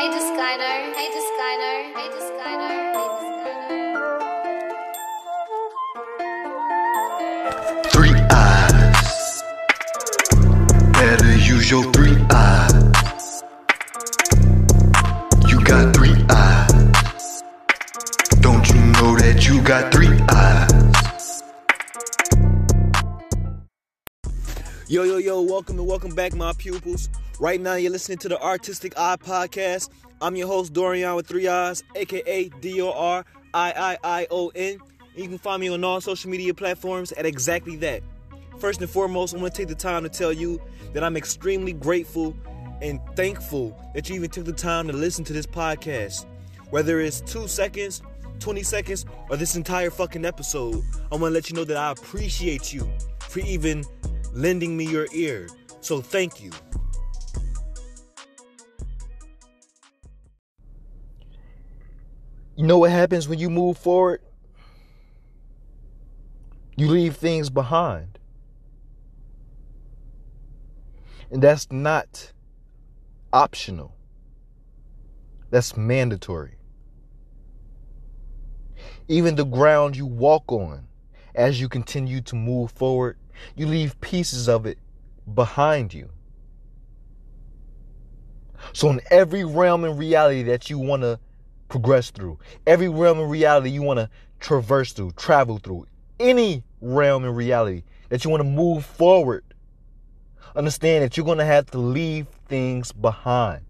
Hey Discliner, hey Discliner, hey Discliner, hey Discliner. Three eyes. Better use your three eyes. You got three eyes. Don't you know that you got three eyes? Yo, yo, yo, welcome and welcome back, my pupils. Right now, you're listening to the Artistic Eye Podcast. I'm your host, Dorian with three eyes, aka D O R I I I O N. You can find me on all social media platforms at exactly that. First and foremost, I want to take the time to tell you that I'm extremely grateful and thankful that you even took the time to listen to this podcast. Whether it's two seconds, 20 seconds, or this entire fucking episode, I want to let you know that I appreciate you for even lending me your ear. So thank you. You know what happens when you move forward? You leave things behind. And that's not optional. That's mandatory. Even the ground you walk on as you continue to move forward, you leave pieces of it behind you. So, in every realm and reality that you want to progress through, every realm and reality you want to traverse through, travel through, any realm and reality that you want to move forward, understand that you're going to have to leave things behind.